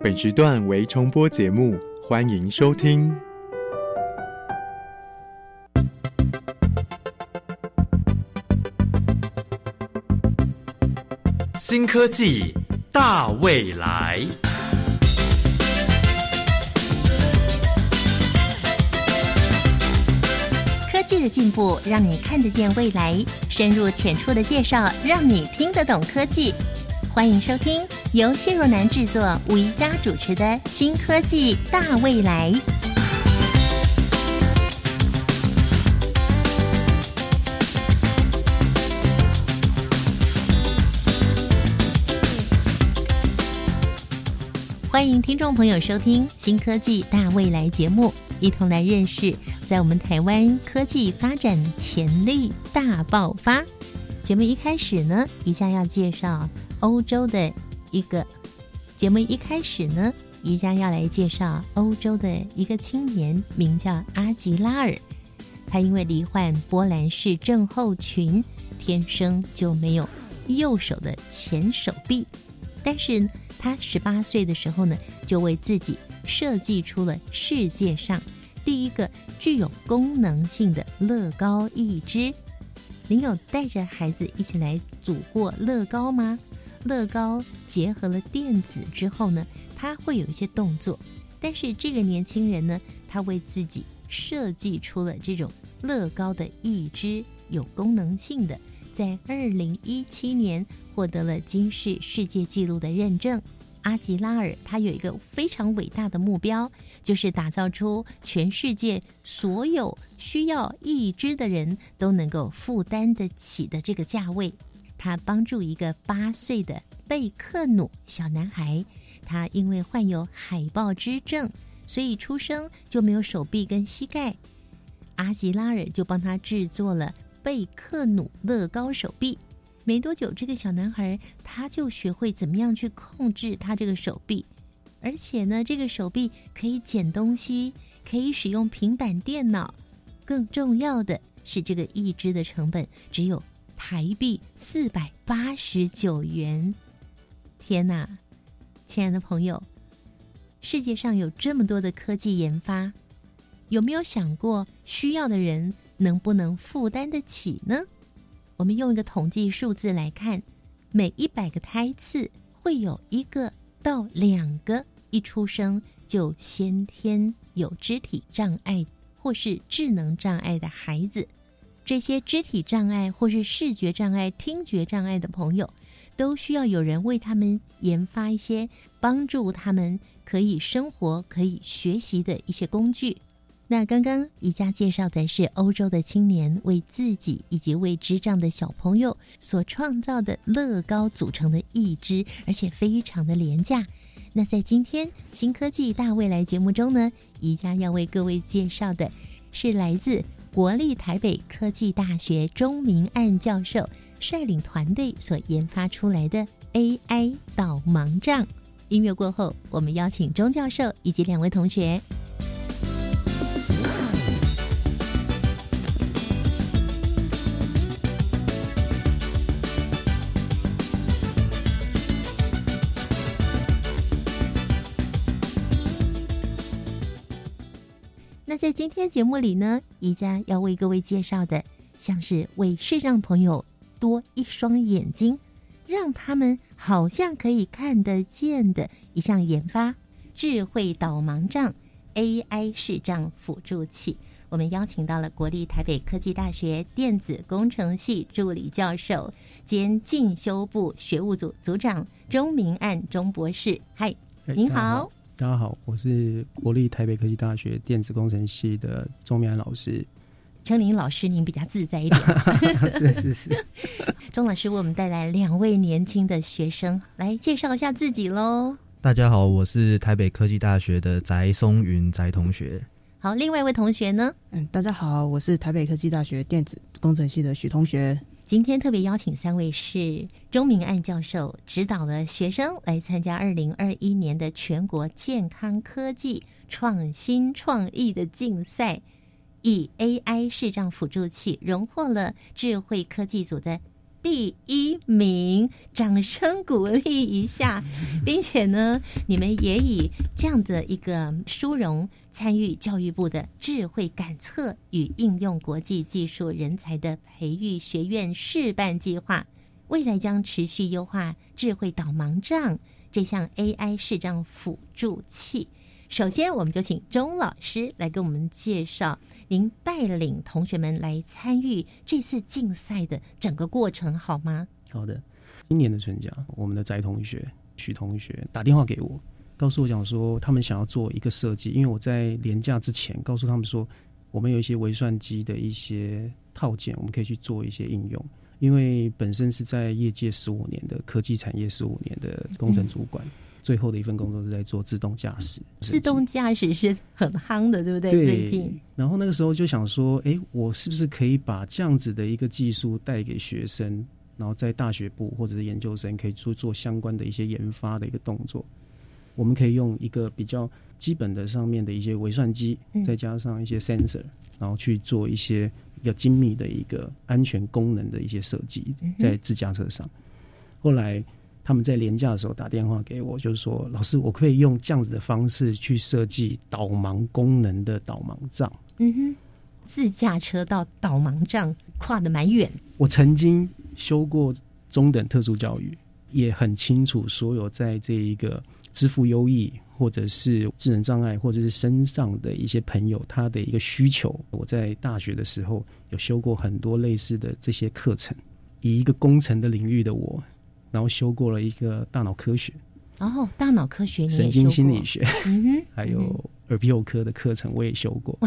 本时段为重播节目，欢迎收听。新科技大未来，科技的进步让你看得见未来，深入浅出的介绍让你听得懂科技。欢迎收听由谢若楠制作、吴宜佳主持的《新科技大未来》。欢迎听众朋友收听《新科技大未来》节目，一同来认识在我们台湾科技发展潜力大爆发。节目一开始呢，一下要介绍。欧洲的一个节目一开始呢，宜家要来介绍欧洲的一个青年，名叫阿吉拉尔。他因为罹患波兰氏症候群，天生就没有右手的前手臂。但是他十八岁的时候呢，就为自己设计出了世界上第一个具有功能性的乐高义肢。您有带着孩子一起来组过乐高吗？乐高结合了电子之后呢，它会有一些动作。但是这个年轻人呢，他为自己设计出了这种乐高的一只有功能性的，在二零一七年获得了金氏世界纪录的认证。阿吉拉尔他有一个非常伟大的目标，就是打造出全世界所有需要一只的人都能够负担得起的这个价位。他帮助一个八岁的贝克努小男孩，他因为患有海豹之症，所以出生就没有手臂跟膝盖。阿吉拉尔就帮他制作了贝克努乐高手臂。没多久，这个小男孩他就学会怎么样去控制他这个手臂，而且呢，这个手臂可以捡东西，可以使用平板电脑。更重要的是，这个义肢的成本只有。台币四百八十九元，天哪！亲爱的朋友，世界上有这么多的科技研发，有没有想过需要的人能不能负担得起呢？我们用一个统计数字来看，每一百个胎次会有一个到两个一出生就先天有肢体障碍或是智能障碍的孩子。这些肢体障碍或是视觉障碍、听觉障碍的朋友，都需要有人为他们研发一些帮助他们可以生活、可以学习的一些工具。那刚刚宜家介绍的是欧洲的青年为自己以及为智障的小朋友所创造的乐高组成的一只，而且非常的廉价。那在今天新科技大未来节目中呢，宜家要为各位介绍的是来自。国立台北科技大学钟明案教授率领团队所研发出来的 AI 导盲杖。音乐过后，我们邀请钟教授以及两位同学。天节目里呢，宜家要为各位介绍的，像是为视障朋友多一双眼睛，让他们好像可以看得见的一项研发——智慧导盲杖 AI 视障辅助器。我们邀请到了国立台北科技大学电子工程系助理教授兼进修部学务组组长钟明案钟博士。嗨，您好。大家好，我是国立台北科技大学电子工程系的钟明安老师。称您老师，您比较自在一点。是是是。钟老师为我们带来两位年轻的学生，来介绍一下自己喽。大家好，我是台北科技大学的翟松云翟同学。好，另外一位同学呢？嗯，大家好，我是台北科技大学电子工程系的许同学。今天特别邀请三位是钟明案教授指导的学生来参加二零二一年的全国健康科技创新创意的竞赛，以 AI 视障辅助器荣获了智慧科技组的。第一名，掌声鼓励一下，并且呢，你们也以这样的一个殊荣参与教育部的智慧感测与应用国际技术人才的培育学院示范计划，未来将持续优化智慧导盲杖这项 AI 视障辅助器。首先，我们就请钟老师来给我们介绍您带领同学们来参与这次竞赛的整个过程，好吗？好的，今年的春假，我们的翟同学、许同学打电话给我，告诉我讲说，他们想要做一个设计，因为我在年假之前告诉他们说，我们有一些微算机的一些套件，我们可以去做一些应用。因为本身是在业界十五年的科技产业十五年的工程主管。最后的一份工作是在做自动驾驶，自动驾驶是很夯的，对不对？对。最近，然后那个时候就想说，哎，我是不是可以把这样子的一个技术带给学生，然后在大学部或者是研究生可以做做相关的一些研发的一个动作？我们可以用一个比较基本的上面的一些微算机，再加上一些 sensor，然后去做一些比较精密的一个安全功能的一些设计，在自驾车上。后来。他们在廉价的时候打电话给我，就是说：“老师，我可以用这样子的方式去设计导盲功能的导盲杖。”嗯哼，自驾车到导盲杖跨的蛮远。我曾经修过中等特殊教育，也很清楚所有在这一个支付优异，或者是智能障碍，或者是身上的一些朋友他的一个需求。我在大学的时候有修过很多类似的这些课程，以一个工程的领域的我。然后修过了一个大脑科学，哦，大脑科学，神经心理学，还有耳鼻喉科的课程我也修过。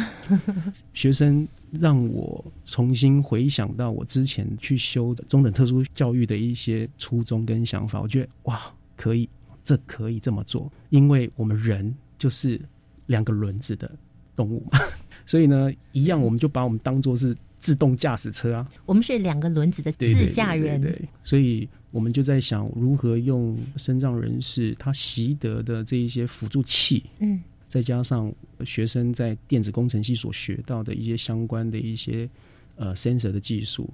学生让我重新回想到我之前去修的中等特殊教育的一些初衷跟想法，我觉得哇，可以，这可以这么做，因为我们人就是两个轮子的动物嘛，所以呢，一样我们就把我们当做是自动驾驶车啊，我们是两个轮子的自驾人，对，所以。我们就在想如何用身障人士他习得的这一些辅助器，嗯，再加上学生在电子工程系所学到的一些相关的一些呃 sensor 的技术、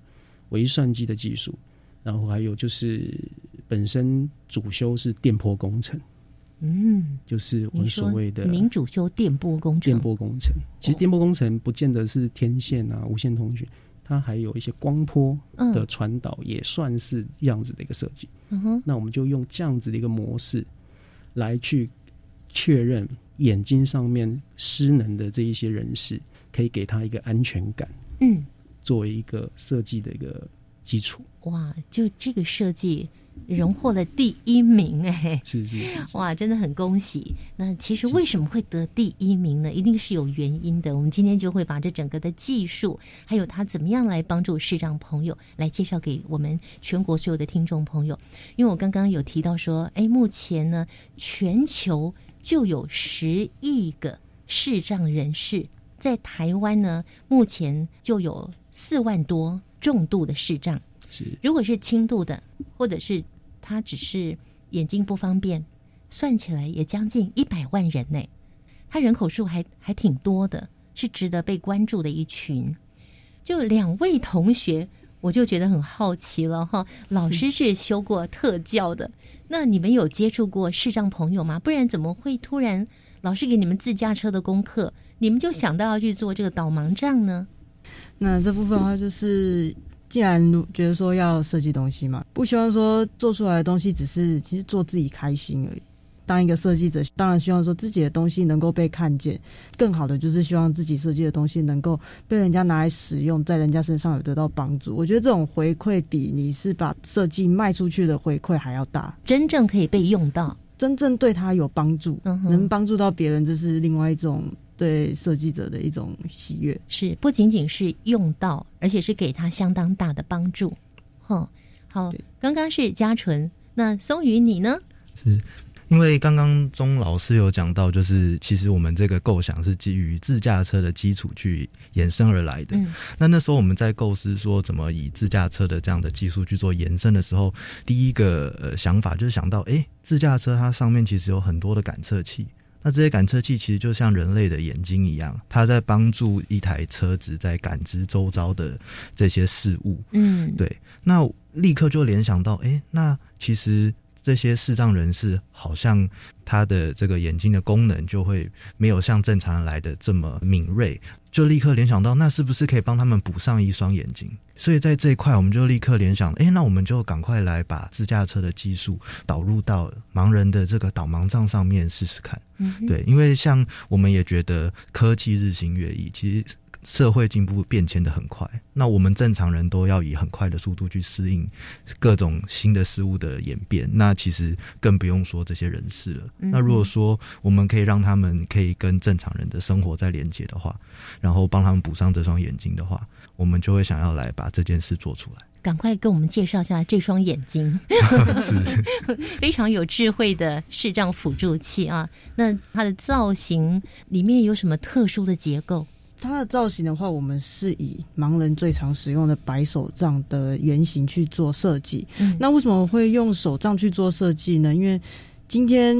微算机的技术，然后还有就是本身主修是电波工程，嗯，就是我们所谓的民主修电波工程，电波工程。其实电波工程不见得是天线啊、无线通讯。它还有一些光波的传导，也算是这样子的一个设计。嗯哼，那我们就用这样子的一个模式来去确认眼睛上面失能的这一些人士，可以给他一个安全感。嗯，作为一个设计的一个基础。哇，就这个设计。荣获了第一名，哎，是是是，哇，真的很恭喜。那其实为什么会得第一名呢？一定是有原因的。我们今天就会把这整个的技术，还有它怎么样来帮助视障朋友，来介绍给我们全国所有的听众朋友。因为我刚刚有提到说，哎，目前呢，全球就有十亿个视障人士，在台湾呢，目前就有四万多重度的视障。是，如果是轻度的，或者是他只是眼睛不方便，算起来也将近一百万人呢。他人口数还还挺多的，是值得被关注的一群。就两位同学，我就觉得很好奇了哈。老师是修过特教的，那你们有接触过视障朋友吗？不然怎么会突然老师给你们自驾车的功课，你们就想到要去做这个导盲杖呢？那这部分的话就是。既然觉得说要设计东西嘛，不希望说做出来的东西只是其实做自己开心而已。当一个设计者，当然希望说自己的东西能够被看见，更好的就是希望自己设计的东西能够被人家拿来使用，在人家身上有得到帮助。我觉得这种回馈比你是把设计卖出去的回馈还要大，真正可以被用到，真正对他有帮助，能帮助到别人，这是另外一种。对设计者的一种喜悦，是不仅仅是用到，而且是给他相当大的帮助。哈，好，刚刚是嘉纯，那松宇你呢？是因为刚刚钟老师有讲到，就是其实我们这个构想是基于自驾车的基础去延伸而来的。那那时候我们在构思说怎么以自驾车的这样的技术去做延伸的时候，第一个呃想法就是想到，哎，自驾车它上面其实有很多的感测器。那这些感测器其实就像人类的眼睛一样，它在帮助一台车子在感知周遭的这些事物。嗯，对。那立刻就联想到，哎，那其实这些视障人士好像他的这个眼睛的功能就会没有像正常人来的这么敏锐，就立刻联想到，那是不是可以帮他们补上一双眼睛？所以在这一块，我们就立刻联想，哎，那我们就赶快来把自驾车的技术导入到盲人的这个导盲杖上面试试看。嗯，对，因为像我们也觉得科技日新月异，其实社会进步变迁的很快，那我们正常人都要以很快的速度去适应各种新的事物的演变，那其实更不用说这些人士了。那如果说我们可以让他们可以跟正常人的生活再连接的话，然后帮他们补上这双眼睛的话，我们就会想要来把这件事做出来。赶快跟我们介绍一下这双眼睛，非常有智慧的视障辅助器啊！那它的造型里面有什么特殊的结构？它的造型的话，我们是以盲人最常使用的白手杖的原型去做设计。嗯，那为什么会用手杖去做设计呢？因为今天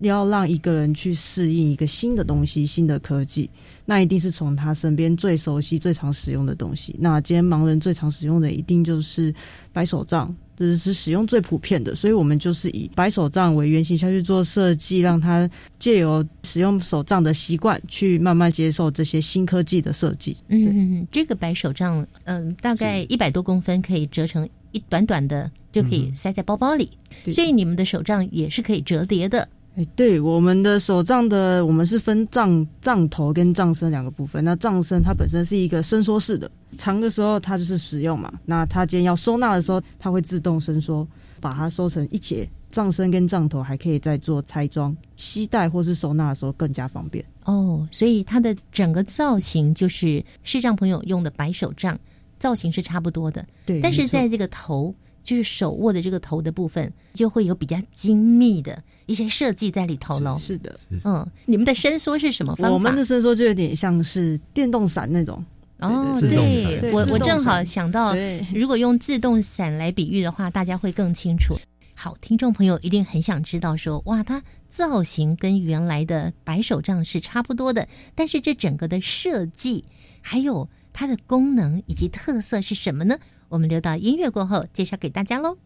要让一个人去适应一个新的东西、新的科技。那一定是从他身边最熟悉、最常使用的东西。那今天盲人最常使用的一定就是白手杖，这是使用最普遍的。所以我们就是以白手杖为原型下去做设计，让他借由使用手杖的习惯，去慢慢接受这些新科技的设计。嗯，这个白手杖，嗯，大概一百多公分，可以折成一短短的，就可以塞在包包里。所以你们的手杖也是可以折叠的。哎，对，我们的手杖的，我们是分杖杖头跟杖身两个部分。那杖身它本身是一个伸缩式的，长的时候它就是使用嘛。那它今天要收纳的时候，它会自动伸缩，把它收成一节。杖身跟杖头还可以再做拆装，携带或是收纳的时候更加方便。哦，所以它的整个造型就是视障朋友用的白手杖造型是差不多的。对，但是在这个头。就是手握的这个头的部分，就会有比较精密的一些设计在里头喽。是的，嗯，你们的伸缩是什么方法？我们的伸缩就有点像是电动伞那种。哦，对，我我正好想到，如果用自动伞来比喻的话，大家会更清楚。好，听众朋友一定很想知道，说哇，它造型跟原来的白手杖是差不多的，但是这整个的设计还有它的功能以及特色是什么呢？我们留到音乐过后介绍给大家喽。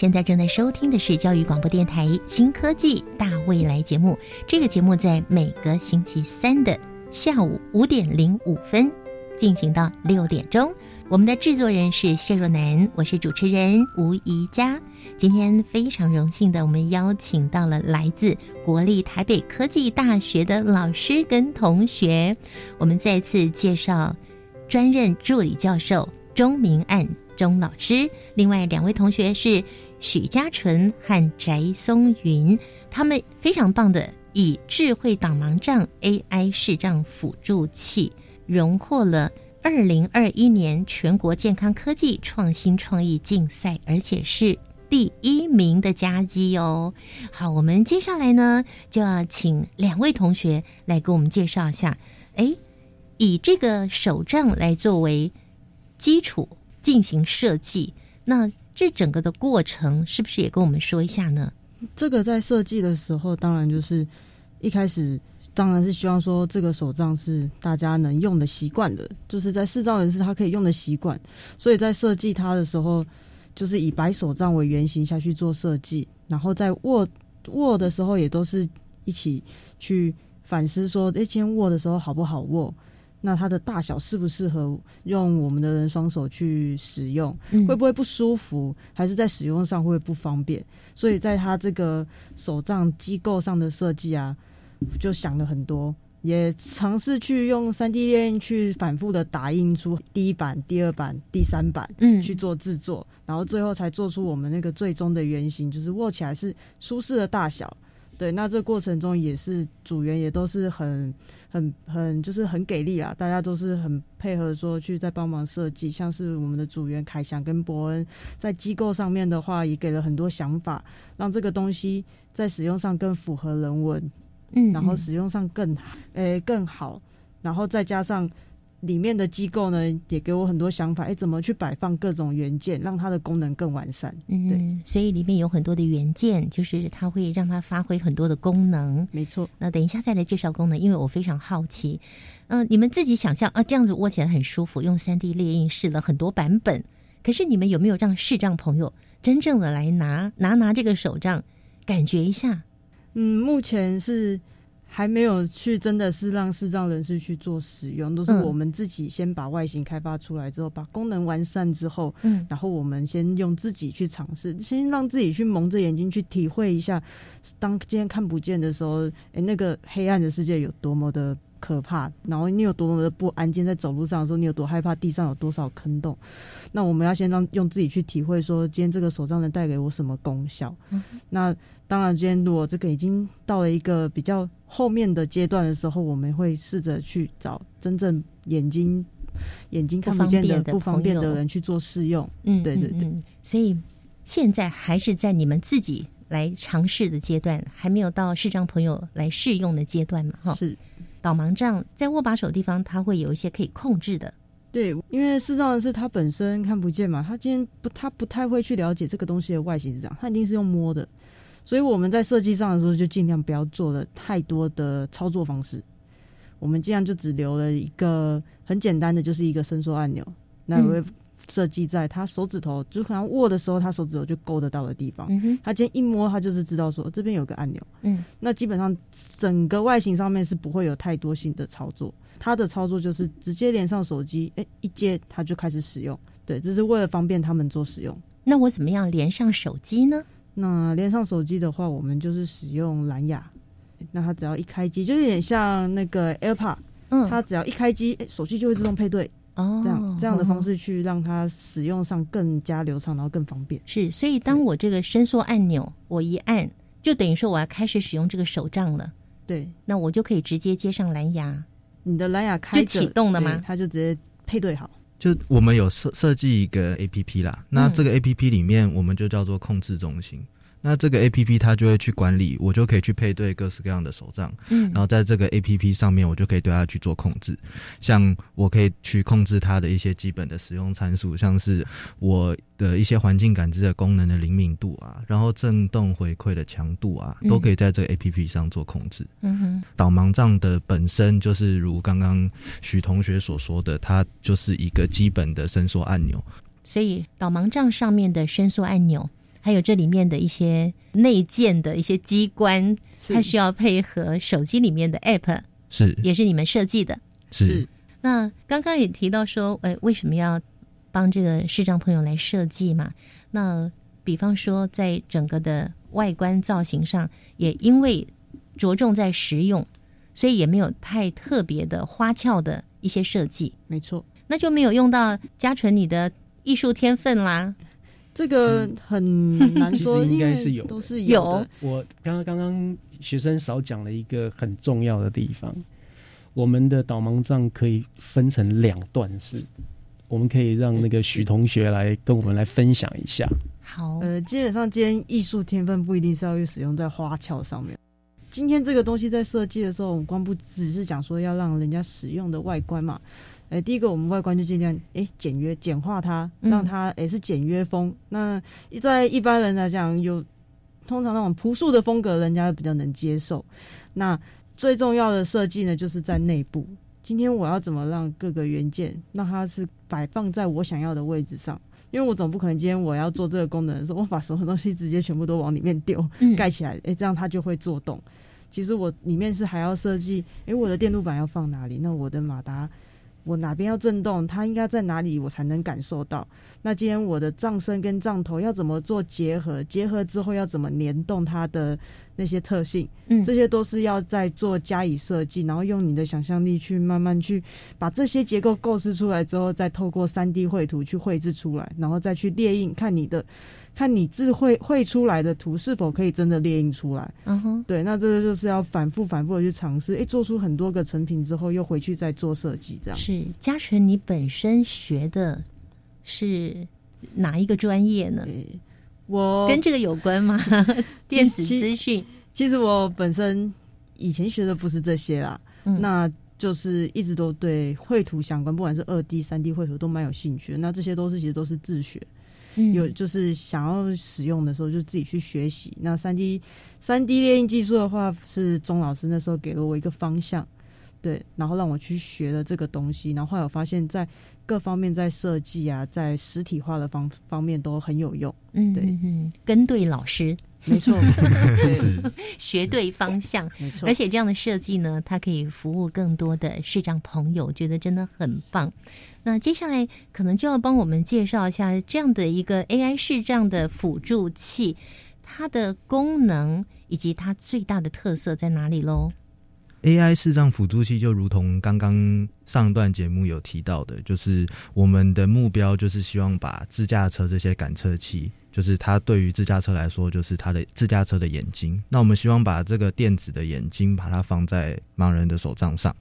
现在正在收听的是教育广播电台《新科技大未来》节目。这个节目在每个星期三的下午五点零五分进行到六点钟。我们的制作人是谢若楠，我是主持人吴怡佳。今天非常荣幸的，我们邀请到了来自国立台北科技大学的老师跟同学。我们再次介绍专任助理教授钟明案钟老师，另外两位同学是。许家纯和翟松云，他们非常棒的，以智慧导盲杖 AI 视障辅助器，荣获了二零二一年全国健康科技创新创意竞赛，而且是第一名的佳绩哦。好，我们接下来呢，就要请两位同学来给我们介绍一下，哎，以这个手杖来作为基础进行设计，那。这整个的过程是不是也跟我们说一下呢？这个在设计的时候，当然就是一开始当然是希望说这个手杖是大家能用的习惯的，就是在视障人士他可以用的习惯，所以在设计它的时候，就是以白手杖为原型下去做设计，然后在握握的时候也都是一起去反思说，哎，今天握的时候好不好握？那它的大小适不适合用我们的人双手去使用？会不会不舒服？还是在使用上会不会不方便？所以在它这个手杖机构上的设计啊。就想了很多，也尝试去用三 D 列印去反复的打印出第一版、第二版、第三版，嗯，去做制作，然后最后才做出我们那个最终的原型，就是握起来是舒适的大小。对，那这过程中也是组员也都是很、很、很，就是很给力啊！大家都是很配合，说去在帮忙设计。像是我们的组员凯翔跟伯恩，在机构上面的话，也给了很多想法，让这个东西在使用上更符合人文。嗯，然后使用上更诶更好，然后再加上里面的机构呢，也给我很多想法，哎，怎么去摆放各种元件，让它的功能更完善。嗯，对，所以里面有很多的元件，就是它会让它发挥很多的功能。没错。那等一下再来介绍功能，因为我非常好奇。嗯，你们自己想象啊，这样子握起来很舒服，用三 D 列印试了很多版本，可是你们有没有让视障朋友真正的来拿拿拿这个手杖，感觉一下？嗯，目前是还没有去，真的是让视障人士去做使用，都是我们自己先把外形开发出来之后，把功能完善之后，嗯，然后我们先用自己去尝试，先让自己去蒙着眼睛去体会一下，当今天看不见的时候，哎，那个黑暗的世界有多么的。可怕，然后你有多么的不安静，在走路上的时候，你有多害怕地上有多少坑洞？那我们要先让用自己去体会，说今天这个手杖能带给我什么功效？那当然，今天如果这个已经到了一个比较后面的阶段的时候，我们会试着去找真正眼睛眼睛看不见的不方便的人去做试用。嗯，对对对。所以现在还是在你们自己来尝试的阶段，还没有到视障朋友来试用的阶段嘛？哈，是。导盲杖在握把手地方，它会有一些可以控制的。对，因为视障人士他本身看不见嘛，他今天不，他不太会去了解这个东西的外形是这样，他一定是用摸的。所以我们在设计上的时候，就尽量不要做了太多的操作方式。我们尽量就只留了一个很简单的，就是一个伸缩按钮。那会。设计在他手指头，就可能握的时候，他手指头就勾得到的地方。他今天一摸，他就是知道说这边有个按钮。嗯，那基本上整个外形上面是不会有太多新的操作。他的操作就是直接连上手机，哎，一接他就开始使用。对，这是为了方便他们做使用。那我怎么样连上手机呢？那连上手机的话，我们就是使用蓝牙。那它只要一开机，就有点像那个 AirPod。嗯，它只要一开机，哎，手机就会自动配对。哦，这样这样的方式去让它使用上更加流畅，然后更方便。是，所以当我这个伸缩按钮我一按，就等于说我要开始使用这个手杖了。对，那我就可以直接接上蓝牙。你的蓝牙开启动了吗？它就直接配对好。就我们有设设计一个 A P P 啦，那这个 A P P 里面我们就叫做控制中心。那这个 A P P 它就会去管理，我就可以去配对各式各样的手杖，嗯，然后在这个 A P P 上面，我就可以对它去做控制，像我可以去控制它的一些基本的使用参数，像是我的一些环境感知的功能的灵敏度啊，然后震动回馈的强度啊，都可以在这个 A P P 上做控制。嗯哼，导盲杖的本身就是如刚刚许同学所说的，它就是一个基本的伸缩按钮，所以导盲杖上面的伸缩按钮。还有这里面的一些内建的一些机关，它需要配合手机里面的 App，是也是你们设计的。是那刚刚也提到说，哎，为什么要帮这个视障朋友来设计嘛？那比方说，在整个的外观造型上，也因为着重在实用，所以也没有太特别的花俏的一些设计。没错，那就没有用到嘉纯你的艺术天分啦。这个很难说，应该是有，都是有。我刚刚刚刚学生少讲了一个很重要的地方，我们的导盲杖可以分成两段式，我们可以让那个许同学来跟我们来分享一下。好，呃，基本上今天艺术天分不一定是要去使用在花俏上面。今天这个东西在设计的时候，我们光不只是讲说要让人家使用的外观嘛。哎，第一个我们外观就尽量哎简约简化它，让它也是简约风。那在一般人来讲，有通常那种朴素的风格，人家比较能接受。那最重要的设计呢，就是在内部。今天我要怎么让各个元件让它是摆放在我想要的位置上？因为我总不可能今天我要做这个功能的时候，我把所有东西直接全部都往里面丢，盖起来，哎，这样它就会做动。其实我里面是还要设计，哎，我的电路板要放哪里？那我的马达。我哪边要震动，它应该在哪里，我才能感受到？那今天我的藏身跟藏头要怎么做结合？结合之后要怎么联动它的那些特性？嗯，这些都是要在做加以设计，然后用你的想象力去慢慢去把这些结构构思出来之后，再透过三 D 绘图去绘制出来，然后再去列印，看你的。看你智慧绘出来的图是否可以真的列印出来？嗯哼，对，那这个就是要反复反复的去尝试，哎，做出很多个成品之后，又回去再做设计，这样。是嘉诚，你本身学的是哪一个专业呢？我跟这个有关吗？电子资讯。其实我本身以前学的不是这些啦，那就是一直都对绘图相关，不管是二 D、三 D 绘图都蛮有兴趣。那这些都是其实都是自学。有就是想要使用的时候，就自己去学习。那三 D 三 D 列印技术的话，是钟老师那时候给了我一个方向，对，然后让我去学了这个东西。然后后来我发现，在各方面，在设计啊，在实体化的方方面都很有用。嗯，对，跟对老师。没错，学对方向，没错。而且这样的设计呢，它可以服务更多的视障朋友，觉得真的很棒。那接下来可能就要帮我们介绍一下这样的一个 AI 视障的辅助器，它的功能以及它最大的特色在哪里喽？AI 视障辅助器就如同刚刚上段节目有提到的，就是我们的目标就是希望把自驾车这些感测器。就是它对于自驾车来说，就是它的自驾车的眼睛。那我们希望把这个电子的眼睛，把它放在盲人的手杖上。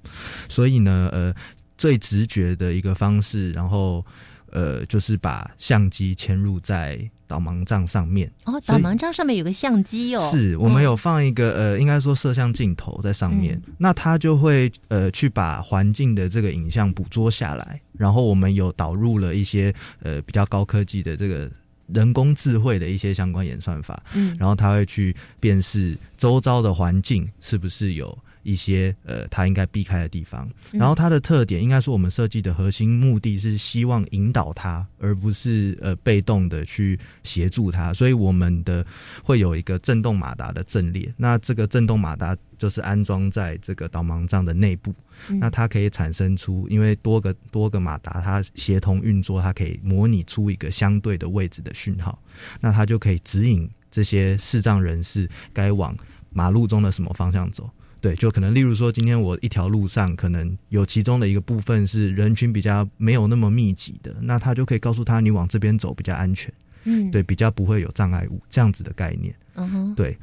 所以呢，呃，最直觉的一个方式，然后呃，就是把相机嵌入在导盲杖上面。哦，导盲杖上面有个相机哦。是我们有放一个呃，应该说摄像镜头在上面。那它就会呃，去把环境的这个影像捕捉下来。然后我们有导入了一些呃比较高科技的这个。人工智慧的一些相关演算法，嗯，然后它会去辨识周遭的环境是不是有一些呃，它应该避开的地方。然后它的特点，应该说我们设计的核心目的是希望引导它，而不是呃被动的去协助它。所以我们的会有一个震动马达的阵列，那这个震动马达就是安装在这个导盲杖的内部。那它可以产生出，因为多个多个马达它协同运作，它可以模拟出一个相对的位置的讯号，那它就可以指引这些视障人士该往马路中的什么方向走。对，就可能例如说，今天我一条路上可能有其中的一个部分是人群比较没有那么密集的，那他就可以告诉他你往这边走比较安全。嗯，对，比较不会有障碍物这样子的概念。嗯哼，对。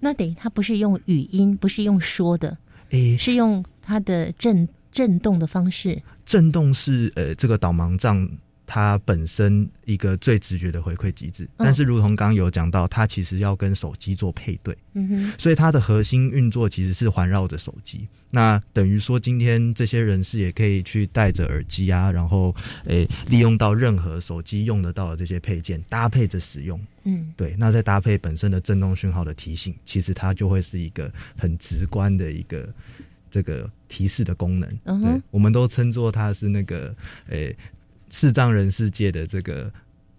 那等于他不是用语音，不是用说的，诶，是用。它的震震动的方式，震动是呃这个导盲杖它本身一个最直觉的回馈机制，但是如同刚刚有讲到，它其实要跟手机做配对，嗯哼，所以它的核心运作其实是环绕着手机。那等于说，今天这些人士也可以去戴着耳机啊，然后诶利用到任何手机用得到的这些配件搭配着使用，嗯，对。那再搭配本身的震动讯号的提醒，其实它就会是一个很直观的一个。这个提示的功能，对，我们都称作它是那个诶视障人世界的这个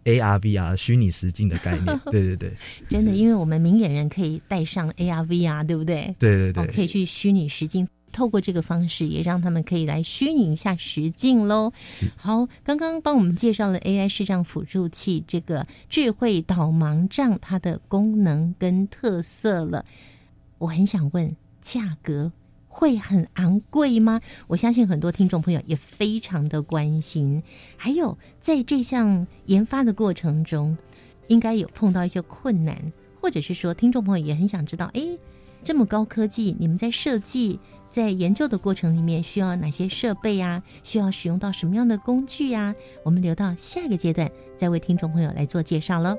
AR VR 虚拟实境的概念。对对对，真的，因为我们明眼人可以戴上 AR VR，对不对？对对对，可以去虚拟实境，透过这个方式也让他们可以来虚拟一下实境喽。好，刚刚帮我们介绍了 AI 视障辅助器这个智慧导盲杖它的功能跟特色了，我很想问价格。会很昂贵吗？我相信很多听众朋友也非常的关心。还有，在这项研发的过程中，应该有碰到一些困难，或者是说，听众朋友也很想知道，哎，这么高科技，你们在设计、在研究的过程里面需要哪些设备啊？需要使用到什么样的工具呀？我们留到下一个阶段再为听众朋友来做介绍了。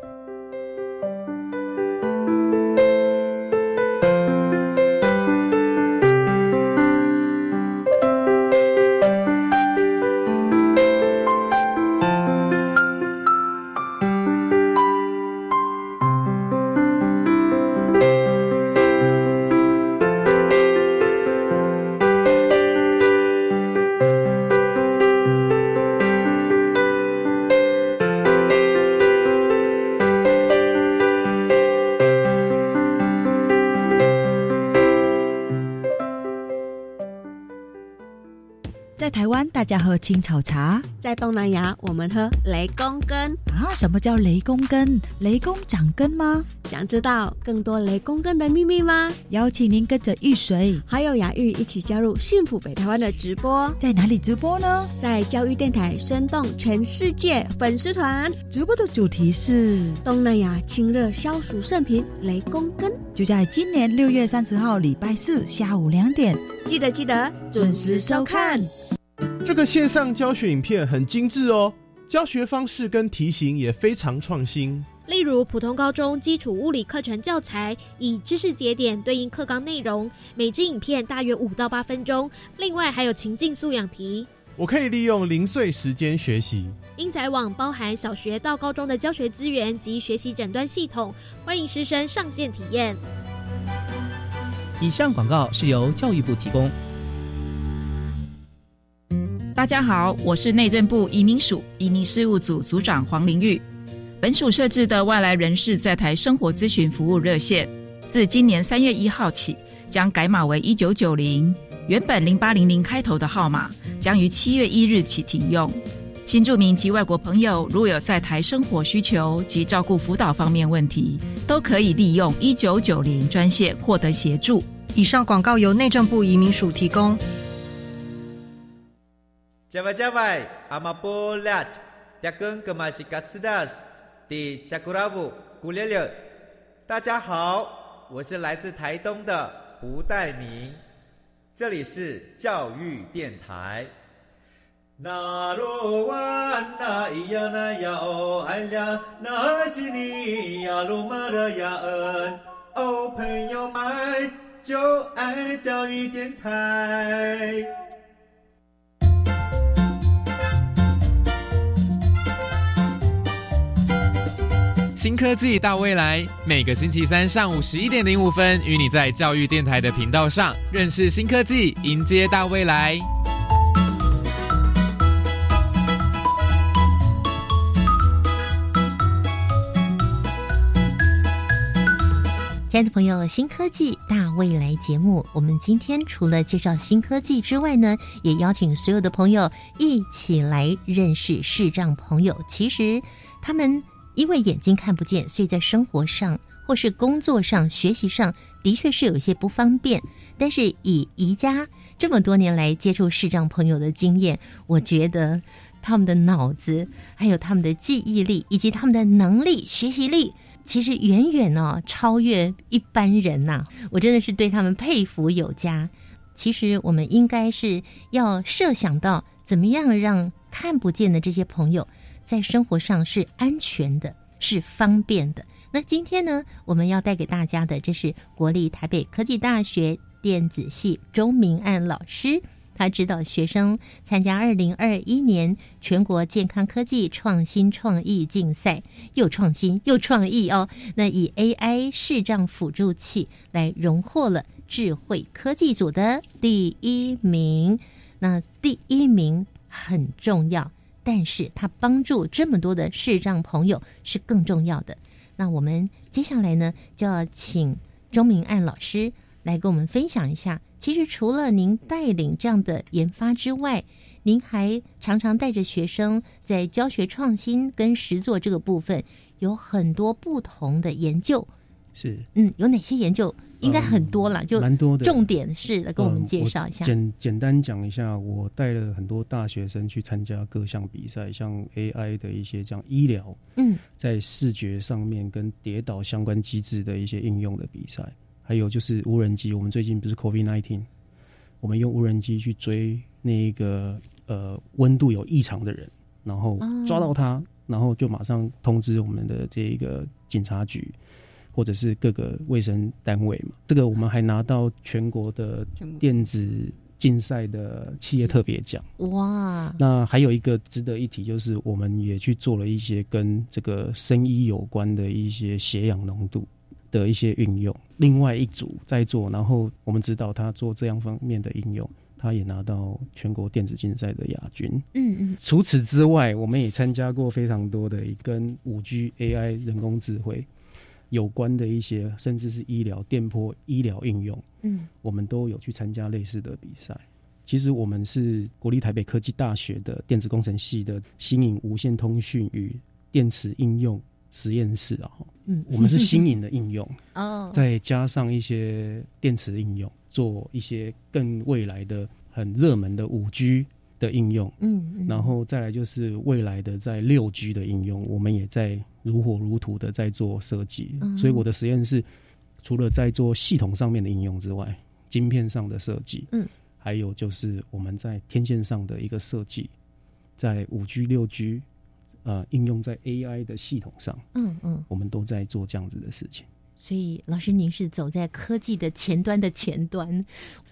青草茶。在东南亚，我们喝雷公根啊？什么叫雷公根？雷公长根吗？想知道更多雷公根的秘密吗？邀请您跟着玉水还有雅玉一起加入幸福北台湾的直播。在哪里直播呢？在教育电台生动全世界粉丝团。直播的主题是东南亚清热消暑圣品雷公根，就在今年六月三十号礼拜四下午两点，记得记得准时收看。这个线上教学影片很精致哦，教学方式跟题型也非常创新。例如，普通高中基础物理课程教材，以知识节点对应课纲内容，每支影片大约五到八分钟。另外还有情境素养题，我可以利用零碎时间学习。英才网包含小学到高中的教学资源及学习诊断系统，欢迎师生上线体验。以上广告是由教育部提供。大家好，我是内政部移民署移民事务组组长黄玲玉。本署设置的外来人士在台生活咨询服务热线，自今年三月一号起将改码为一九九零，原本零八零零开头的号码将于七月一日起停用。新住民及外国朋友如有在台生活需求及照顾辅导方面问题，都可以利用一九九零专线获得协助。以上广告由内政部移民署提供。Java Java, Amapolat, Jagung Kemasikatsidas, di Jakurabu, Gulele。大家好，我是来自台东的胡代明，这里是教育电台。那罗哇那咿呀那呀哦哎呀，那是你呀鲁玛的呀恩哦，朋友们就爱教育电台。新科技大未来，每个星期三上午十一点零五分，与你在教育电台的频道上认识新科技，迎接大未来。亲爱的朋友，新科技大未来节目，我们今天除了介绍新科技之外呢，也邀请所有的朋友一起来认识视障朋友。其实他们。因为眼睛看不见，所以在生活上或是工作上、学习上的确是有一些不方便。但是以宜家这么多年来接触视障朋友的经验，我觉得他们的脑子、还有他们的记忆力以及他们的能力、学习力，其实远远哦超越一般人呐。我真的是对他们佩服有加。其实我们应该是要设想到怎么样让看不见的这些朋友。在生活上是安全的，是方便的。那今天呢，我们要带给大家的，这是国立台北科技大学电子系周明安老师，他指导学生参加二零二一年全国健康科技创新创意竞赛，又创新又创意哦。那以 AI 视障辅助器来荣获了智慧科技组的第一名。那第一名很重要。但是它帮助这么多的视障朋友是更重要的。那我们接下来呢，就要请钟明爱老师来跟我们分享一下。其实除了您带领这样的研发之外，您还常常带着学生在教学创新跟实作这个部分有很多不同的研究。是，嗯，有哪些研究？应该很多了，就蛮多的。重点是来跟我们介绍一下。简简单讲一下，我带了很多大学生去参加各项比赛，像 AI 的一些这样医疗，嗯，在视觉上面跟跌倒相关机制的一些应用的比赛，还有就是无人机。我们最近不是 COVID nineteen，我们用无人机去追那一个呃温度有异常的人，然后抓到他，然后就马上通知我们的这一个警察局。或者是各个卫生单位嘛，这个我们还拿到全国的电子竞赛的企业特别奖。哇！那还有一个值得一提，就是我们也去做了一些跟这个生医有关的一些血氧浓度的一些运用。另外一组在做，然后我们指导他做这样方面的应用，他也拿到全国电子竞赛的亚军。嗯嗯。除此之外，我们也参加过非常多的跟五 G AI 人工智慧。有关的一些，甚至是医疗、电波、医疗应用，嗯，我们都有去参加类似的比赛。其实我们是国立台北科技大学的电子工程系的新颖无线通讯与电池应用实验室啊，嗯，我们是新颖的应用 哦，再加上一些电池应用，做一些更未来的很热门的五 G 的应用，嗯，然后再来就是未来的在六 G 的应用，我们也在如火如荼的在做设计，所以我的实验室除了在做系统上面的应用之外，晶片上的设计，嗯。还有就是我们在天线上的一个设计，在五 G、六 G，呃，应用在 AI 的系统上，嗯嗯，我们都在做这样子的事情。所以，老师您是走在科技的前端的前端，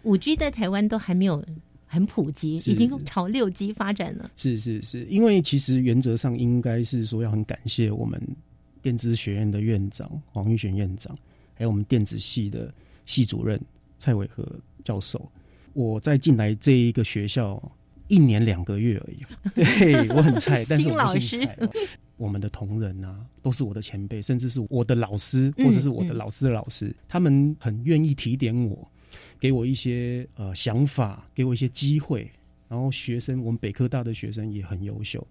五 G 在台湾都还没有很普及，已经朝六 G 发展了。是是是，因为其实原则上应该是说要很感谢我们电子学院的院长黄玉璇院长，还有我们电子系的系主任蔡伟和教授。我在进来这一个学校一年两个月而已，对我很菜，但是我是菜。我们的同仁啊，都是我的前辈，甚至是我的老师，或者是我的老师的老师，他们很愿意提点我，给我一些呃想法，给我一些机会。然后学生，我们北科大的学生也很优秀。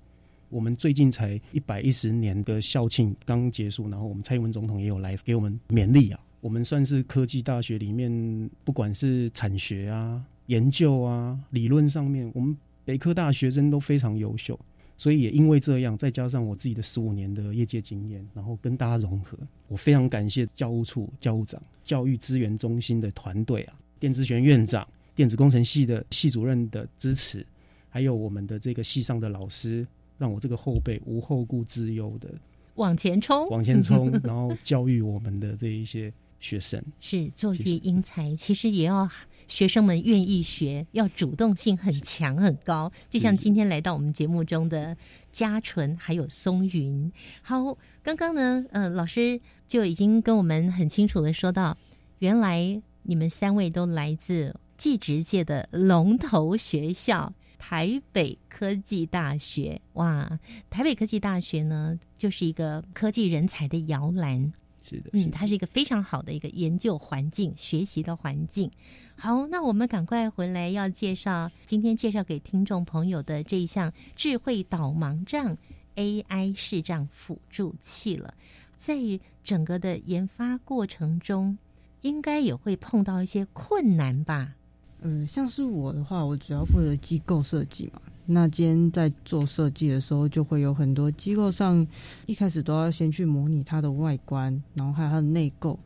我们最近才一百一十年的校庆刚结束，然后我们蔡英文总统也有来给我们勉励啊。我们算是科技大学里面，不管是产学啊。研究啊，理论上面，我们北科大学生都非常优秀，所以也因为这样，再加上我自己的十五年的业界经验，然后跟大家融合，我非常感谢教务处教务长、教育资源中心的团队啊，电子学院院长、电子工程系的系主任的支持，还有我们的这个系上的老师，让我这个后辈无后顾之忧的往前冲，往前冲，然后教育我们的这一些学生，是做育英才，其实也要。学生们愿意学，要主动性很强很高，就像今天来到我们节目中的嘉纯还有松云。好，刚刚呢，呃，老师就已经跟我们很清楚的说到，原来你们三位都来自技职界的龙头学校——台北科技大学。哇，台北科技大学呢，就是一个科技人才的摇篮。是的，嗯，它是一个非常好的一个研究环境、学习的环境。好，那我们赶快回来要介绍今天介绍给听众朋友的这一项智慧导盲杖 AI 视障辅助器了。在整个的研发过程中，应该也会碰到一些困难吧？嗯，像是我的话，我主要负责机构设计嘛。那今天在做设计的时候，就会有很多机构上一开始都要先去模拟它的外观，然后还有它的内构，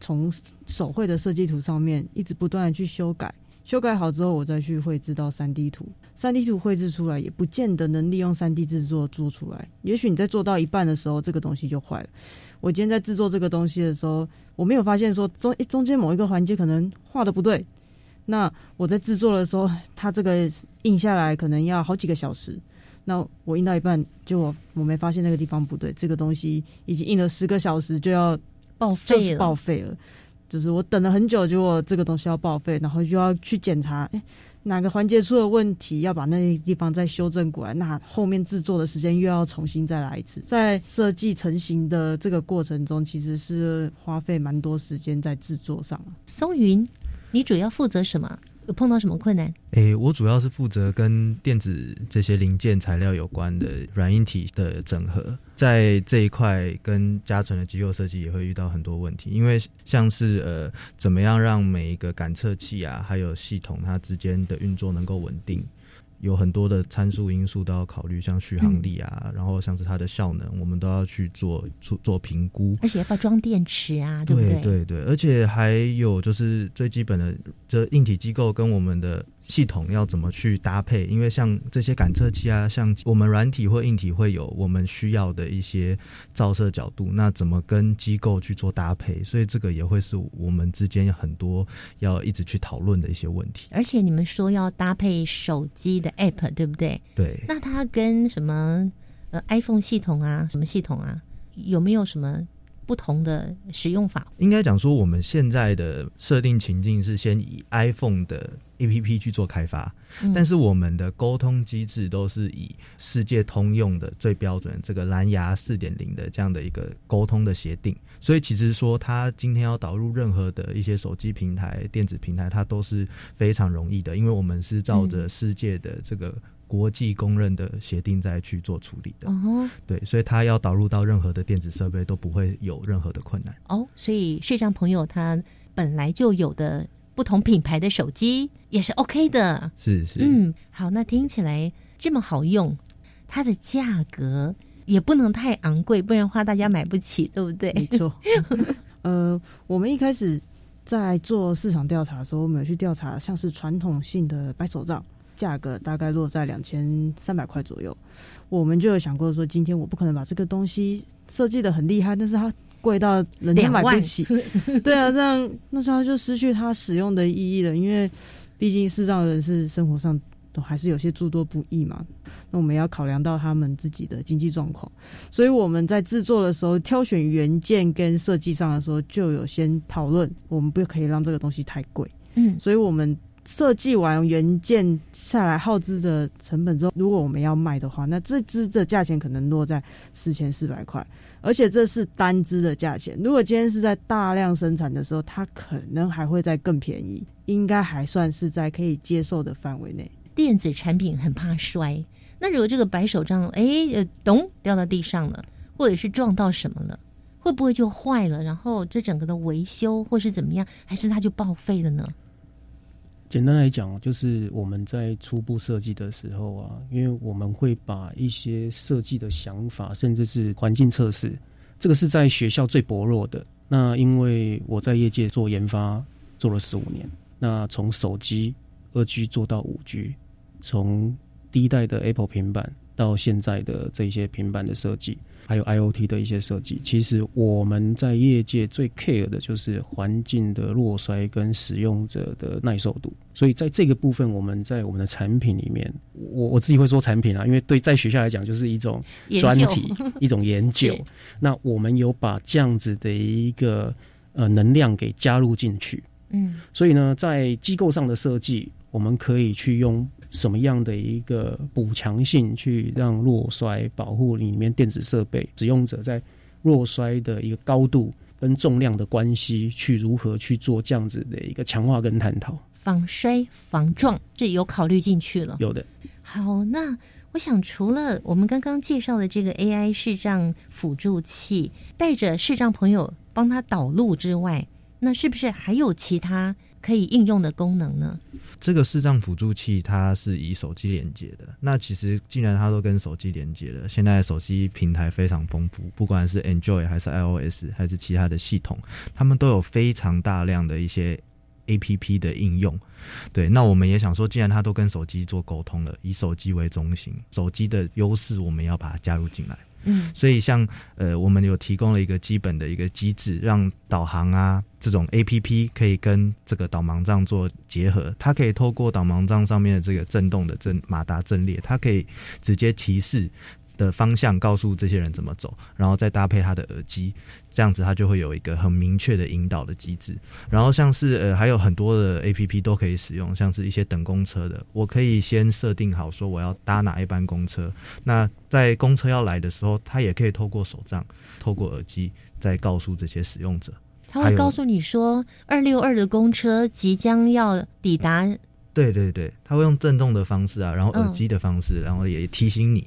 从手绘的设计图上面一直不断的去修改，修改好之后，我再去绘制到三 D 图。三 D 图绘制出来，也不见得能利用三 D 制作做出来。也许你在做到一半的时候，这个东西就坏了。我今天在制作这个东西的时候，我没有发现说中中间某一个环节可能画的不对。那我在制作的时候，它这个印下来可能要好几个小时。那我印到一半，就我我没发现那个地方不对，这个东西已经印了十个小时就要报废了，报废了。就是我等了很久，结果这个东西要报废，然后就要去检查，哎，哪个环节出了问题，要把那些地方再修正过来。那后面制作的时间又要重新再来一次，在设计成型的这个过程中，其实是花费蛮多时间在制作上。松云。你主要负责什么？有碰到什么困难？诶，我主要是负责跟电子这些零件材料有关的软硬体的整合，在这一块跟嘉纯的机构设计也会遇到很多问题，因为像是呃，怎么样让每一个感测器啊，还有系统它之间的运作能够稳定。有很多的参数因素都要考虑，像续航力啊，然后像是它的效能，我们都要去做做做评估。而且要不要装电池啊？对不对？对对，而且还有就是最基本的，这硬体机构跟我们的。系统要怎么去搭配？因为像这些感测器啊，像我们软体或硬体会有我们需要的一些照射角度，那怎么跟机构去做搭配？所以这个也会是我们之间很多要一直去讨论的一些问题。而且你们说要搭配手机的 App，对不对？对。那它跟什么呃 iPhone 系统啊，什么系统啊，有没有什么不同的使用法？应该讲说，我们现在的设定情境是先以 iPhone 的 APP 去做开发，但是我们的沟通机制都是以世界通用的最标准这个蓝牙四点零的这样的一个沟通的协定。所以其实说，它今天要导入任何的一些手机平台、电子平台，它都是非常容易的，因为我们是照着世界的这个。国际公认的协定再去做处理的，哦，对，所以它要导入到任何的电子设备都不会有任何的困难。哦，所以市场朋友他本来就有的不同品牌的手机也是 OK 的，是是，嗯，好，那听起来这么好用，它的价格也不能太昂贵，不然的话大家买不起，对不对？没错。呃，我们一开始在做市场调查的时候，我们有去调查像是传统性的白手杖。价格大概落在两千三百块左右，我们就有想过说，今天我不可能把这个东西设计的很厉害，但是它贵到人家买不起。对啊，这样那它就失去它使用的意义了。因为毕竟视障人士生活上都还是有些诸多不易嘛。那我们要考量到他们自己的经济状况，所以我们在制作的时候，挑选原件跟设计上的时候，就有先讨论，我们不可以让这个东西太贵。嗯，所以我们。设计完原件下来耗资的成本之后，如果我们要卖的话，那这支的价钱可能落在四千四百块，而且这是单支的价钱。如果今天是在大量生产的时候，它可能还会再更便宜，应该还算是在可以接受的范围内。电子产品很怕摔，那如果这个白手杖，哎，咚掉到地上了，或者是撞到什么了，会不会就坏了？然后这整个的维修或是怎么样，还是它就报废了呢？简单来讲，就是我们在初步设计的时候啊，因为我们会把一些设计的想法，甚至是环境测试，这个是在学校最薄弱的。那因为我在业界做研发做了十五年，那从手机二 G 做到五 G，从第一代的 Apple 平板到现在的这些平板的设计。还有 IOT 的一些设计，其实我们在业界最 care 的就是环境的落衰跟使用者的耐受度。所以在这个部分，我们在我们的产品里面，我我自己会说产品啊，因为对在学校来讲就是一种专题，一种研究。那我们有把这样子的一个呃能量给加入进去。嗯，所以呢，在机构上的设计，我们可以去用。什么样的一个补强性去让弱衰保护里面电子设备使用者在弱衰的一个高度跟重量的关系，去如何去做这样子的一个强化跟探讨？防摔防撞，这有考虑进去了。有的。好，那我想除了我们刚刚介绍的这个 AI 视障辅助器，带着视障朋友帮他导路之外，那是不是还有其他？可以应用的功能呢？这个视障辅助器它是以手机连接的。那其实既然它都跟手机连接了，现在手机平台非常丰富，不管是 Android 还是 iOS 还是其他的系统，他们都有非常大量的一些 APP 的应用。对，那我们也想说，既然它都跟手机做沟通了，以手机为中心，手机的优势我们要把它加入进来。嗯，所以像呃，我们有提供了一个基本的一个机制，让导航啊这种 A P P 可以跟这个导盲杖做结合。它可以透过导盲杖上面的这个震动的震马达阵列，它可以直接提示。的方向告诉这些人怎么走，然后再搭配他的耳机，这样子他就会有一个很明确的引导的机制。然后像是呃还有很多的 A P P 都可以使用，像是一些等公车的，我可以先设定好说我要搭哪一班公车，那在公车要来的时候，他也可以透过手杖、透过耳机再告诉这些使用者。他会告诉你说二六二的公车即将要抵达。对对对，他会用震动的方式啊，然后耳机的方式，然后也提醒你。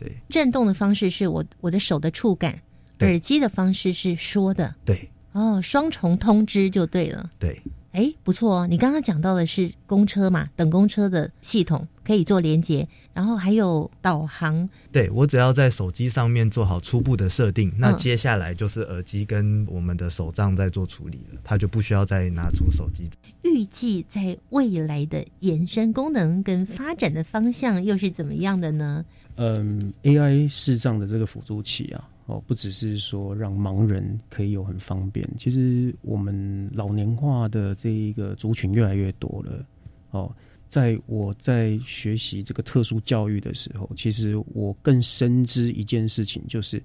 对，震动的方式是我我的手的触感，耳机的方式是说的。对，哦，双重通知就对了。对，哎，不错哦。你刚刚讲到的是公车嘛，等公车的系统可以做连接，然后还有导航。对我只要在手机上面做好初步的设定，那接下来就是耳机跟我们的手杖在做处理了，它就不需要再拿出手机。预计在未来的延伸功能跟发展的方向又是怎么样的呢？嗯，AI 视障的这个辅助器啊，哦，不只是说让盲人可以有很方便，其实我们老年化的这一个族群越来越多了。哦，在我在学习这个特殊教育的时候，其实我更深知一件事情，就是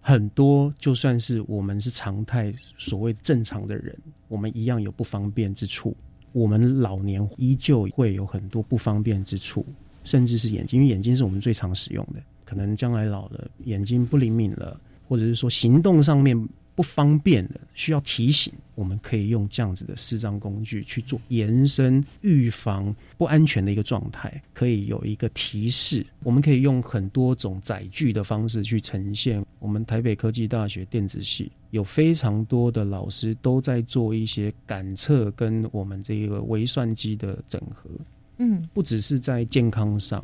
很多就算是我们是常态所谓正常的人，我们一样有不方便之处。我们老年依旧会有很多不方便之处，甚至是眼睛，因为眼睛是我们最常使用的。可能将来老了，眼睛不灵敏了，或者是说行动上面。不方便的，需要提醒，我们可以用这样子的视障工具去做延伸、预防不安全的一个状态，可以有一个提示。我们可以用很多种载具的方式去呈现。我们台北科技大学电子系有非常多的老师都在做一些感测跟我们这个微算机的整合。嗯，不只是在健康上。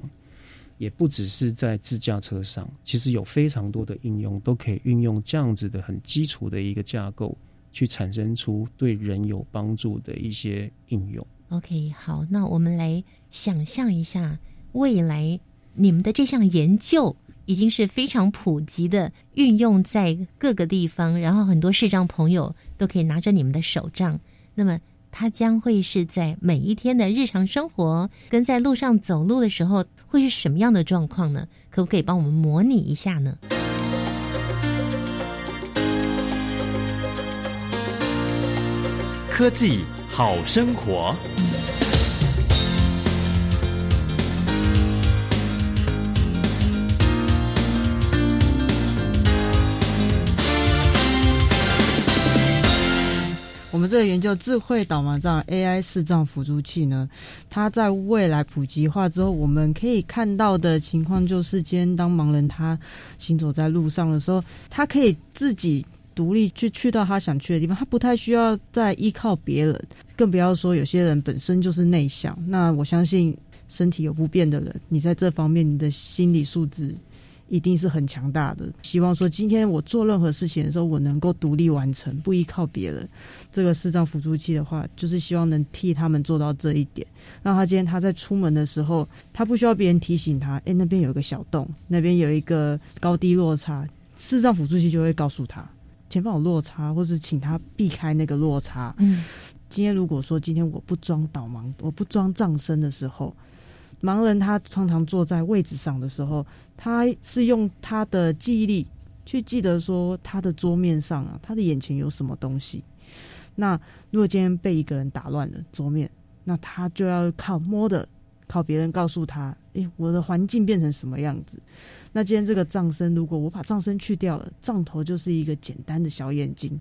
也不只是在自驾车上，其实有非常多的应用都可以运用这样子的很基础的一个架构，去产生出对人有帮助的一些应用。OK，好，那我们来想象一下，未来你们的这项研究已经是非常普及的，运用在各个地方，然后很多视障朋友都可以拿着你们的手杖，那么。它将会是在每一天的日常生活跟在路上走路的时候会是什么样的状况呢？可不可以帮我们模拟一下呢？科技好生活。我们这个研究智慧导盲杖 AI 视障辅助器呢，它在未来普及化之后，我们可以看到的情况就是，今天当盲人他行走在路上的时候，他可以自己独立去去到他想去的地方，他不太需要再依靠别人，更不要说有些人本身就是内向。那我相信身体有不便的人，你在这方面你的心理素质。一定是很强大的。希望说，今天我做任何事情的时候，我能够独立完成，不依靠别人。这个视障辅助器的话，就是希望能替他们做到这一点。让他今天他在出门的时候，他不需要别人提醒他，哎，那边有一个小洞，那边有一个高低落差，视障辅助器就会告诉他前方有落差，或是请他避开那个落差。嗯，今天如果说今天我不装导盲，我不装藏身的时候。盲人他常常坐在位置上的时候，他是用他的记忆力去记得说他的桌面上啊，他的眼前有什么东西。那如果今天被一个人打乱了桌面，那他就要靠摸的，靠别人告诉他，诶，我的环境变成什么样子。那今天这个藏身，如果我把藏身去掉了，藏头就是一个简单的小眼睛。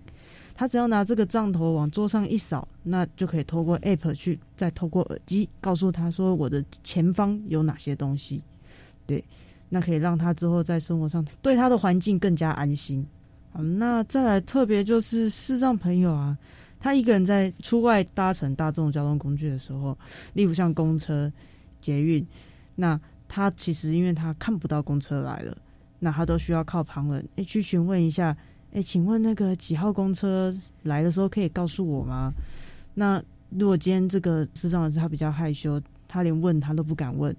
他只要拿这个杖头往桌上一扫，那就可以透过 App 去，再透过耳机告诉他说我的前方有哪些东西。对，那可以让他之后在生活上对他的环境更加安心。好，那再来特别就是视障朋友啊，他一个人在出外搭乘大众交通工具的时候，例如像公车、捷运，那他其实因为他看不到公车来了，那他都需要靠旁人诶去询问一下。哎，请问那个几号公车来的时候可以告诉我吗？那如果今天这个视障人士他比较害羞，他连问他都不敢问，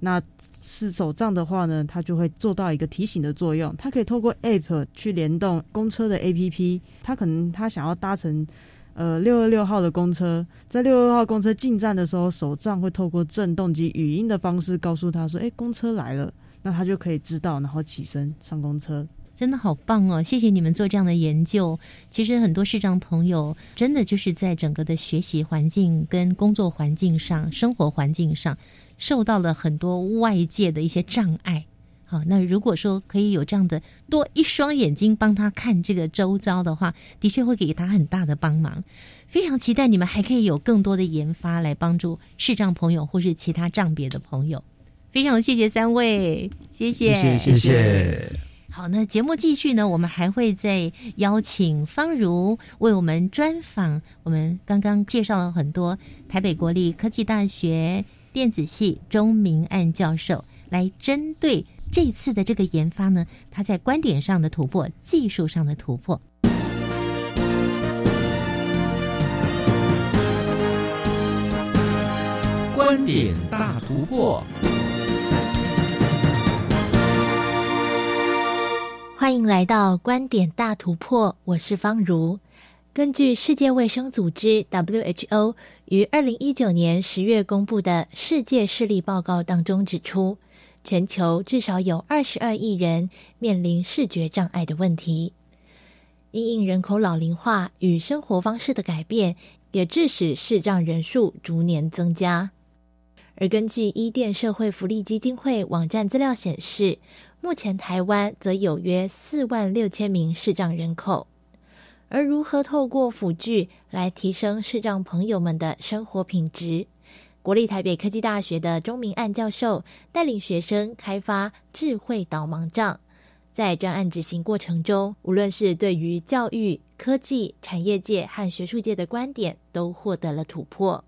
那是手账的话呢，他就会做到一个提醒的作用。他可以透过 App 去联动公车的 APP，他可能他想要搭乘呃六二六号的公车，在六二六号公车进站的时候，手账会透过震动及语音的方式告诉他说：“哎，公车来了。”那他就可以知道，然后起身上公车。真的好棒哦！谢谢你们做这样的研究。其实很多视障朋友真的就是在整个的学习环境、跟工作环境上、生活环境上，受到了很多外界的一些障碍。好，那如果说可以有这样的多一双眼睛帮他看这个周遭的话，的确会给他很大的帮忙。非常期待你们还可以有更多的研发来帮助视障朋友或是其他障别的朋友。非常谢谢三位，谢谢，谢谢。好，那节目继续呢，我们还会再邀请方如为我们专访。我们刚刚介绍了很多台北国立科技大学电子系钟明案教授，来针对这次的这个研发呢，他在观点上的突破，技术上的突破。观点大突破。欢迎来到观点大突破，我是方如。根据世界卫生组织 （WHO） 于二零一九年十月公布的世界视力报告当中指出，全球至少有二十二亿人面临视觉障碍的问题。因应人口老龄化与生活方式的改变，也致使视障人数逐年增加。而根据伊甸社会福利基金会网站资料显示，目前台湾则有约四万六千名视障人口。而如何透过辅具来提升视障朋友们的生活品质？国立台北科技大学的钟明案教授带领学生开发智慧导盲杖，在专案执行过程中，无论是对于教育、科技、产业界和学术界的观点，都获得了突破。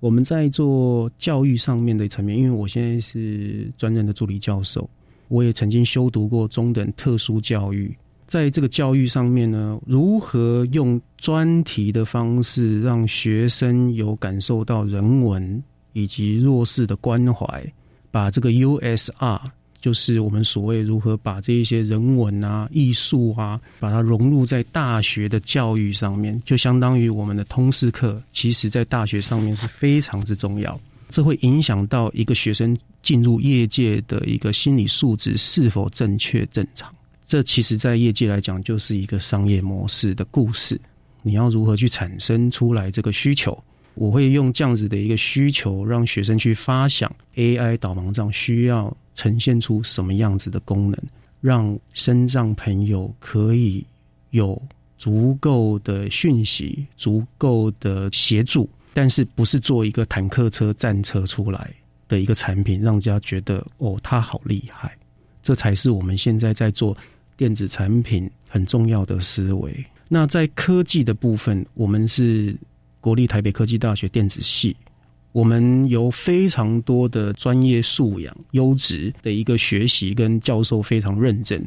我们在做教育上面的层面，因为我现在是专任的助理教授，我也曾经修读过中等特殊教育。在这个教育上面呢，如何用专题的方式让学生有感受到人文？以及弱势的关怀，把这个 USR，就是我们所谓如何把这一些人文啊、艺术啊，把它融入在大学的教育上面，就相当于我们的通识课，其实在大学上面是非常之重要。这会影响到一个学生进入业界的一个心理素质是否正确正常。这其实，在业界来讲，就是一个商业模式的故事。你要如何去产生出来这个需求？我会用这样子的一个需求，让学生去发想 AI 导盲杖需要呈现出什么样子的功能，让身障朋友可以有足够的讯息、足够的协助，但是不是做一个坦克车、战车出来的一个产品，让人家觉得哦，他好厉害。这才是我们现在在做电子产品很重要的思维。那在科技的部分，我们是。国立台北科技大学电子系，我们有非常多的专业素养、优质的一个学习跟教授非常认真。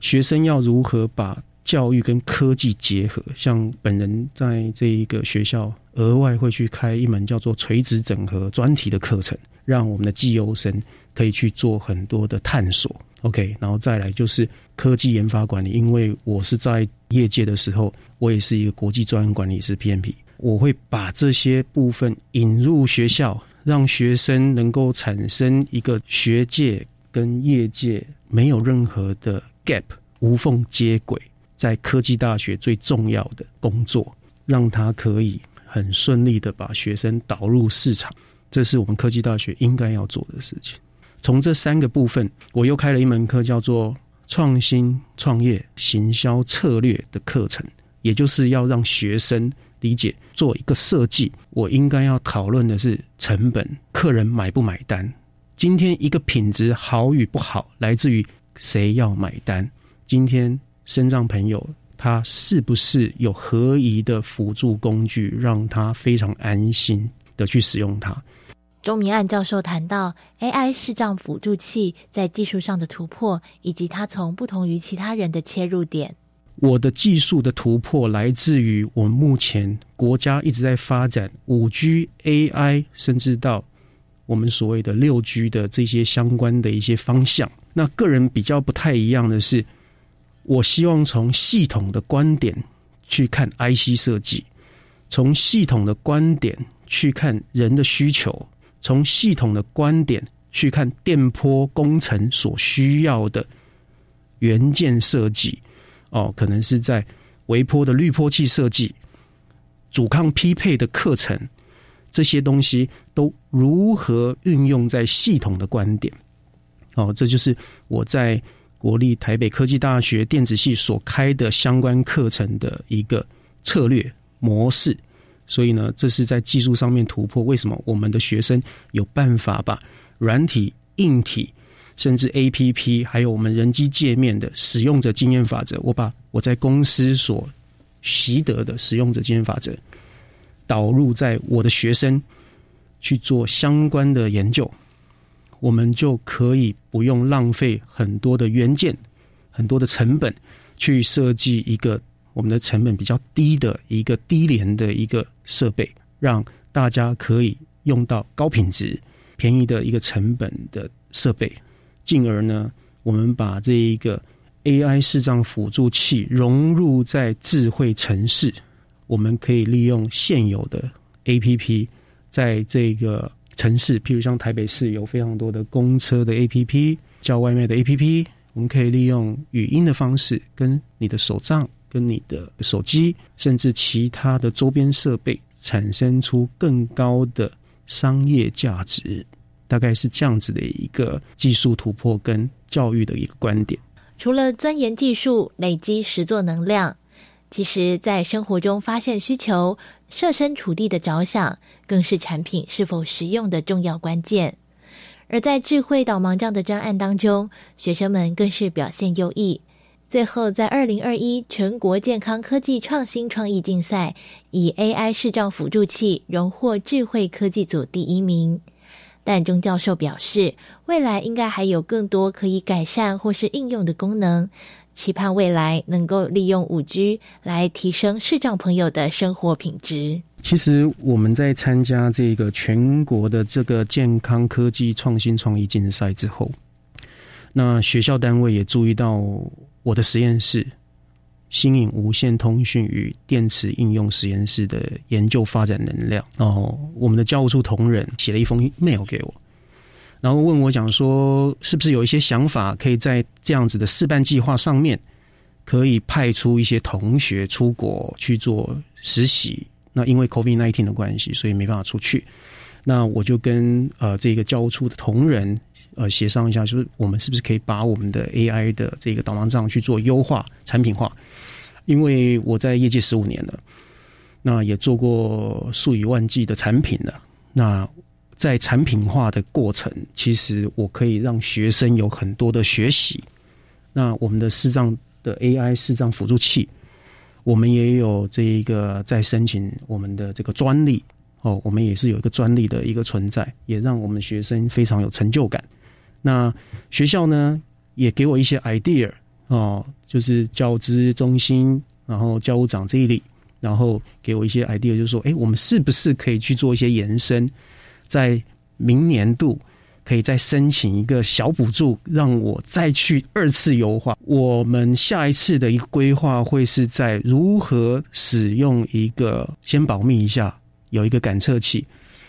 学生要如何把教育跟科技结合？像本人在这一个学校额外会去开一门叫做垂直整合专题的课程，让我们的绩优生可以去做很多的探索。OK，然后再来就是科技研发管理，因为我是在业界的时候，我也是一个国际专业管理师 PMP。我会把这些部分引入学校，让学生能够产生一个学界跟业界没有任何的 gap，无缝接轨，在科技大学最重要的工作，让他可以很顺利的把学生导入市场，这是我们科技大学应该要做的事情。从这三个部分，我又开了一门课，叫做创新创业行销策略的课程，也就是要让学生。理解做一个设计，我应该要讨论的是成本，客人买不买单？今天一个品质好与不好，来自于谁要买单？今天身障朋友他是不是有合宜的辅助工具，让他非常安心的去使用它？钟明案教授谈到 AI 视障辅助器在技术上的突破，以及它从不同于其他人的切入点。我的技术的突破来自于我们目前国家一直在发展五 G AI，甚至到我们所谓的六 G 的这些相关的一些方向。那个人比较不太一样的是，我希望从系统的观点去看 IC 设计，从系统的观点去看人的需求，从系统的观点去看电波工程所需要的元件设计。哦，可能是在微波的滤波器设计、阻抗匹配的课程，这些东西都如何运用在系统的观点？哦，这就是我在国立台北科技大学电子系所开的相关课程的一个策略模式。所以呢，这是在技术上面突破。为什么我们的学生有办法把软体、硬体？甚至 A P P，还有我们人机界面的使用者经验法则，我把我在公司所习得的使用者经验法则导入在我的学生去做相关的研究，我们就可以不用浪费很多的元件、很多的成本去设计一个我们的成本比较低的一个低廉的一个设备，让大家可以用到高品质、便宜的一个成本的设备。进而呢，我们把这一个 AI 视障辅助器融入在智慧城市，我们可以利用现有的 APP，在这个城市，譬如像台北市有非常多的公车的 APP、叫外卖的 APP，我们可以利用语音的方式，跟你的手账、跟你的手机，甚至其他的周边设备，产生出更高的商业价值。大概是这样子的一个技术突破跟教育的一个观点。除了钻研技术、累积实作能量，其实在生活中发现需求。设身处地的着想，更是产品是否实用的重要关键。而在智慧导盲杖的专案当中，学生们更是表现优异。最后，在二零二一全国健康科技创新创意竞赛，以 AI 视障辅助器荣获智慧科技组第一名。但钟教授表示，未来应该还有更多可以改善或是应用的功能。期盼未来能够利用五 G 来提升视障朋友的生活品质。其实我们在参加这个全国的这个健康科技创新创意竞赛之后，那学校单位也注意到我的实验室新颖无线通讯与电池应用实验室的研究发展能量。哦，我们的教务处同仁写了一封 mail 给我。然后问我讲说，是不是有一些想法，可以在这样子的示范计划上面，可以派出一些同学出国去做实习？那因为 COVID nineteen 的关系，所以没办法出去。那我就跟呃这个教务处的同仁呃协商一下，就是我们是不是可以把我们的 AI 的这个导盲杖去做优化、产品化？因为我在业界十五年了，那也做过数以万计的产品了，那。在产品化的过程，其实我可以让学生有很多的学习。那我们的视障的 AI 视障辅助器，我们也有这一个在申请我们的这个专利哦，我们也是有一个专利的一个存在，也让我们学生非常有成就感。那学校呢，也给我一些 idea 哦，就是教资中心，然后教务长这一里，然后给我一些 idea，就是说，哎，我们是不是可以去做一些延伸？在明年度可以再申请一个小补助，让我再去二次优化。我们下一次的一个规划会是在如何使用一个先保密一下，有一个感测器，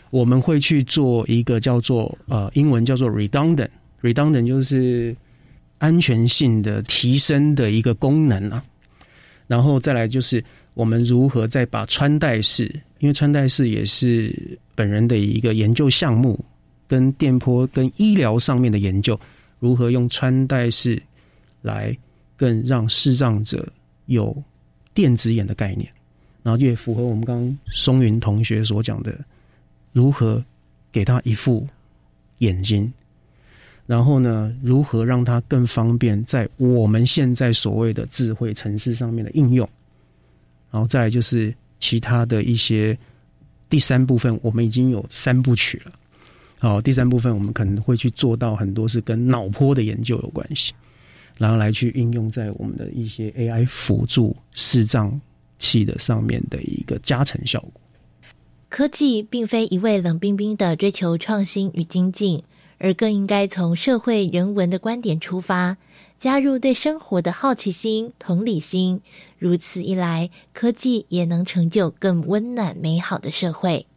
我们会去做一个叫做呃英文叫做 redundant，redundant 就是安全性的提升的一个功能啊。然后再来就是我们如何再把穿戴式，因为穿戴式也是。本人的一个研究项目，跟电波、跟医疗上面的研究，如何用穿戴式来更让视障者有电子眼的概念，然后也符合我们刚刚松云同学所讲的，如何给他一副眼睛，然后呢，如何让他更方便在我们现在所谓的智慧城市上面的应用，然后再就是其他的一些。第三部分我们已经有三部曲了，好，第三部分我们可能会去做到很多是跟脑波的研究有关系，然后来去应用在我们的一些 AI 辅助视障器的上面的一个加成效果。科技并非一味冷冰冰的追求创新与精进，而更应该从社会人文的观点出发。加入对生活的好奇心、同理心，如此一来，科技也能成就更温暖美好的社会。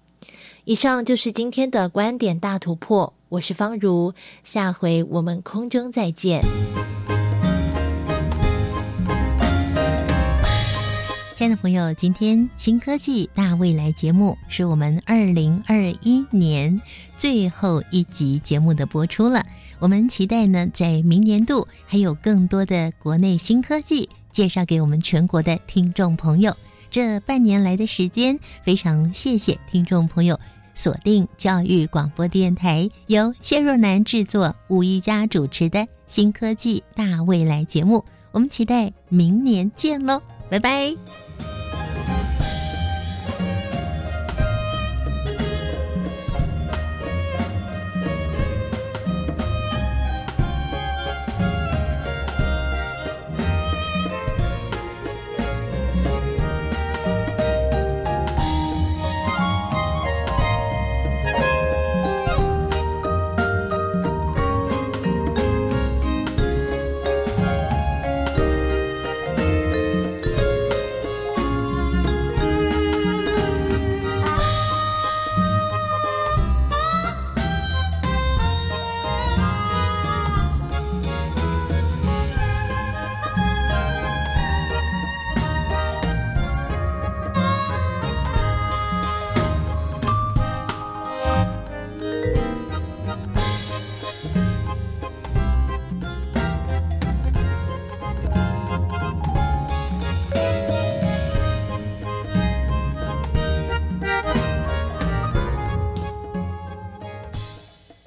以上就是今天的观点大突破，我是方如，下回我们空中再见。亲爱的朋友，今天新科技大未来节目是我们二零二一年最后一集节目的播出了。我们期待呢，在明年度还有更多的国内新科技介绍给我们全国的听众朋友。这半年来的时间，非常谢谢听众朋友锁定教育广播电台，由谢若楠制作、吴一佳主持的新科技大未来节目。我们期待明年见喽，拜拜。